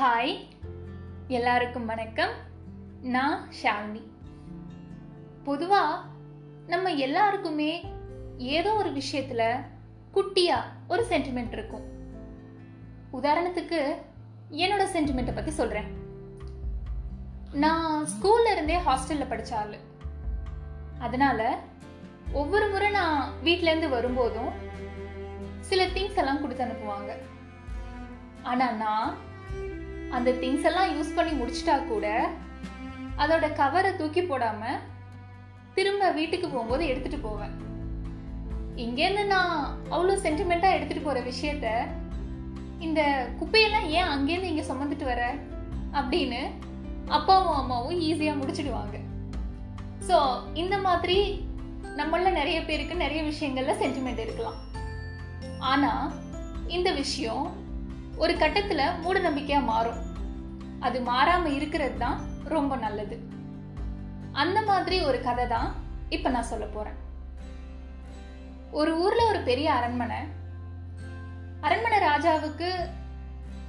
Hi எல்லாருக்கும் வணக்கம். நான் ஷாலினி. பொதுவாக நம்ம எல்லாருக்குமே ஏதோ ஒரு விஷயத்தில் குட்டியாக ஒரு சென்டிமெண்ட் இருக்கும். உதாரணத்துக்கு என்னோட சென்டிமெண்ட்டை பற்றி சொல்கிறேன் நான் ஸ்கூல்ல இருந்தே ஹாஸ்டலில் படித்த ஆள். அதனால ஒவ்வொரு முறை நான் வீட்டிலேருந்து வரும்போதும் சில திங்ஸ் எல்லாம் கொடுத்து அனுப்புவாங்க. ஆனால் நான் அந்த திங்ஸ் எல்லாம் யூஸ் பண்ணி முடிச்சிட்டா கூட அதோட கவரை தூக்கி போடாம திரும்ப வீட்டுக்கு போகும்போது எடுத்துட்டு போவேன். இங்கேருந்து நான் அவ்வளோ சென்டிமெண்ட்டாக எடுத்துட்டு போற விஷயத்த இந்த குப்பையெல்லாம் ஏன் அங்கேருந்து இங்கே சுமந்துட்டு வர? அப்படின்னு அப்பாவும் அம்மாவும் ஈஸியாக முடிச்சிடுவாங்க. ஸோ இந்த மாதிரி நம்மள நிறைய பேருக்கு நிறைய விஷயங்கள்ல சென்டிமெண்ட் இருக்கலாம். ஆனால் இந்த விஷயம் ஒரு கட்டத்துல மூட நம்பிக்கையா மாறும். அது மாறாம இருக்கிறது தான் ரொம்ப நல்லது. அந்த மாதிரி ஒரு கதை தான் இப்ப நான் சொல்ல போறேன். ஒரு ஊர்ல ஒரு பெரிய அரண்மனை. அரண்மனை ராஜாவுக்கு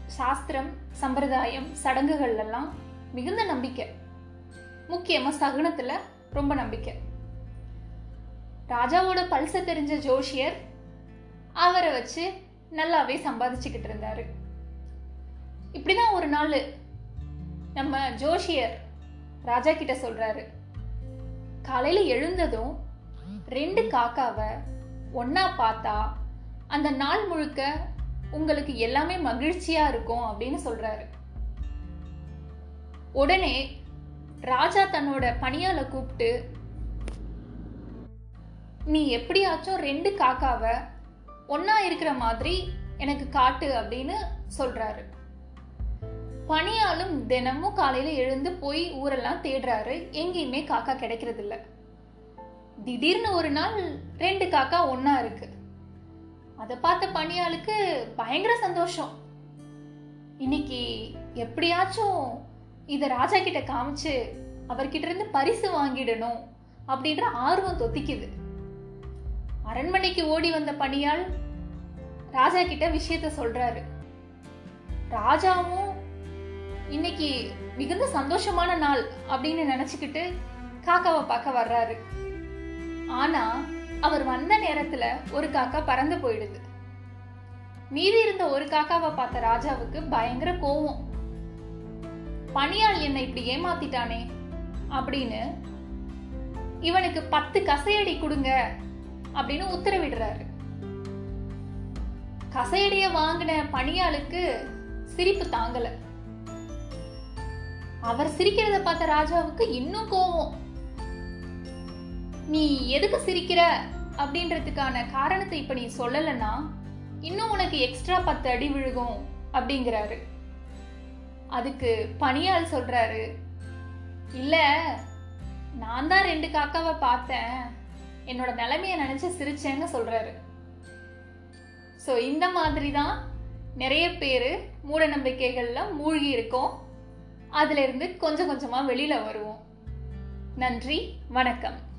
சாஸ்திரம் சம்பிரதாயம் சடங்குகள் எல்லாம் மிகுந்த நம்பிக்கை. முக்கியமா சகுனத்துல ரொம்ப நம்பிக்கை. ராஜாவோட பல்ச தெரிஞ்ச ஜோஷியர் அவரை வச்சு நல்லாவே சம்பாதிச்சுக்கிட்டு இருந்தாரு. இப்படிதான் ஒரு நாள் நம்ம ஜோஷியர் ராஜா கிட்ட சொல்றாரு. காலையில எழுந்ததும் ரெண்டு காக்காவை ஒன்னா பார்த்தா அந்த நாள் முழுக்க உங்களுக்கு எல்லாமே மகிழ்ச்சியா இருக்கும் அப்படின்னு சொல்றாரு. உடனே ராஜா தன்னோட பணியால கூப்பிட்டு நீ எப்படியாச்சும் ரெண்டு காக்காவை ஒன்னா இருக்கிற மாதிரி எனக்கு காட்டு அப்படின்னு சொல்றாரு. பணியாலும் தினமும் காலையில எழுந்து போய் ஊரெல்லாம் தேடுறாரு. எங்கேயுமே காக்கா கிடைக்கிறது இல்ல திடீர்னு ஒரு நாள் ரெண்டு காக்கா ஒன்னா இருக்கு. அதை பார்த்த பணியாளுக்கு பயங்கர சந்தோஷம். இன்னைக்கு எப்படியாச்சும் இத ராஜா கிட்ட காமிச்சு அவர்கிட்ட இருந்து பரிசு வாங்கிடணும் அப்படின்ற ஆர்வம் தொத்திக்குது. அரண்மனைக்கு ஓடி வந்த பணியாள் ராஜா கிட்ட விஷயத்த சொல்றாரு. ராஜாவும் இன்னைக்கு மிகுந்த சந்தோஷமான நாள் அப்படின்னு நினைச்சுக்கிட்டு காக்காவை பார்க்க வர்றாரு. ஆனா அவர் வந்த நேரத்துல ஒரு காக்கா பறந்து போயிடுது. மீதி இருந்த ஒரு காக்காவை பார்த்த ராஜாவுக்கு பயங்கர கோவம். பணியாள் என்னை இப்படி ஏமாத்திட்டானே அப்படின்னு இவனுக்கு பத்து கசையடி கொடுங்க அப்படின்னு உத்தரவிடுறாரு. கசையடிய வாங்கின பணியாளுக்கு சிரிப்பு தாங்கலை. அவர் சிரிக்கிறத பார்த்த ராஜாவுக்கு இன்னும் கோவம். நீ எதுக்கு சிரிக்கிற? அப்படின்றதுக்கான காரணத்தை இப்ப நீ சொல்லலைன்னா இன்னும் உனக்கு எக்ஸ்ட்ரா பத்து அடி விழுகும் அப்படிங்கிறாரு. அதுக்கு பணியாள் சொல்றாரு இல்ல நான் தான் ரெண்டு காக்காவை பார்த்தேன். என்னோட நிலைமையை நினைச்சு சிரிச்சேன்னு சொல்றாரு. ஸோ இந்த மாதிரி தான் நிறைய பேர் மூட நம்பிக்கைகள்ல மூழ்கி இருக்கோம். அதுலேருந்து கொஞ்சம் கொஞ்சமாக வெளியில் வருவோம். நன்றி வணக்கம்.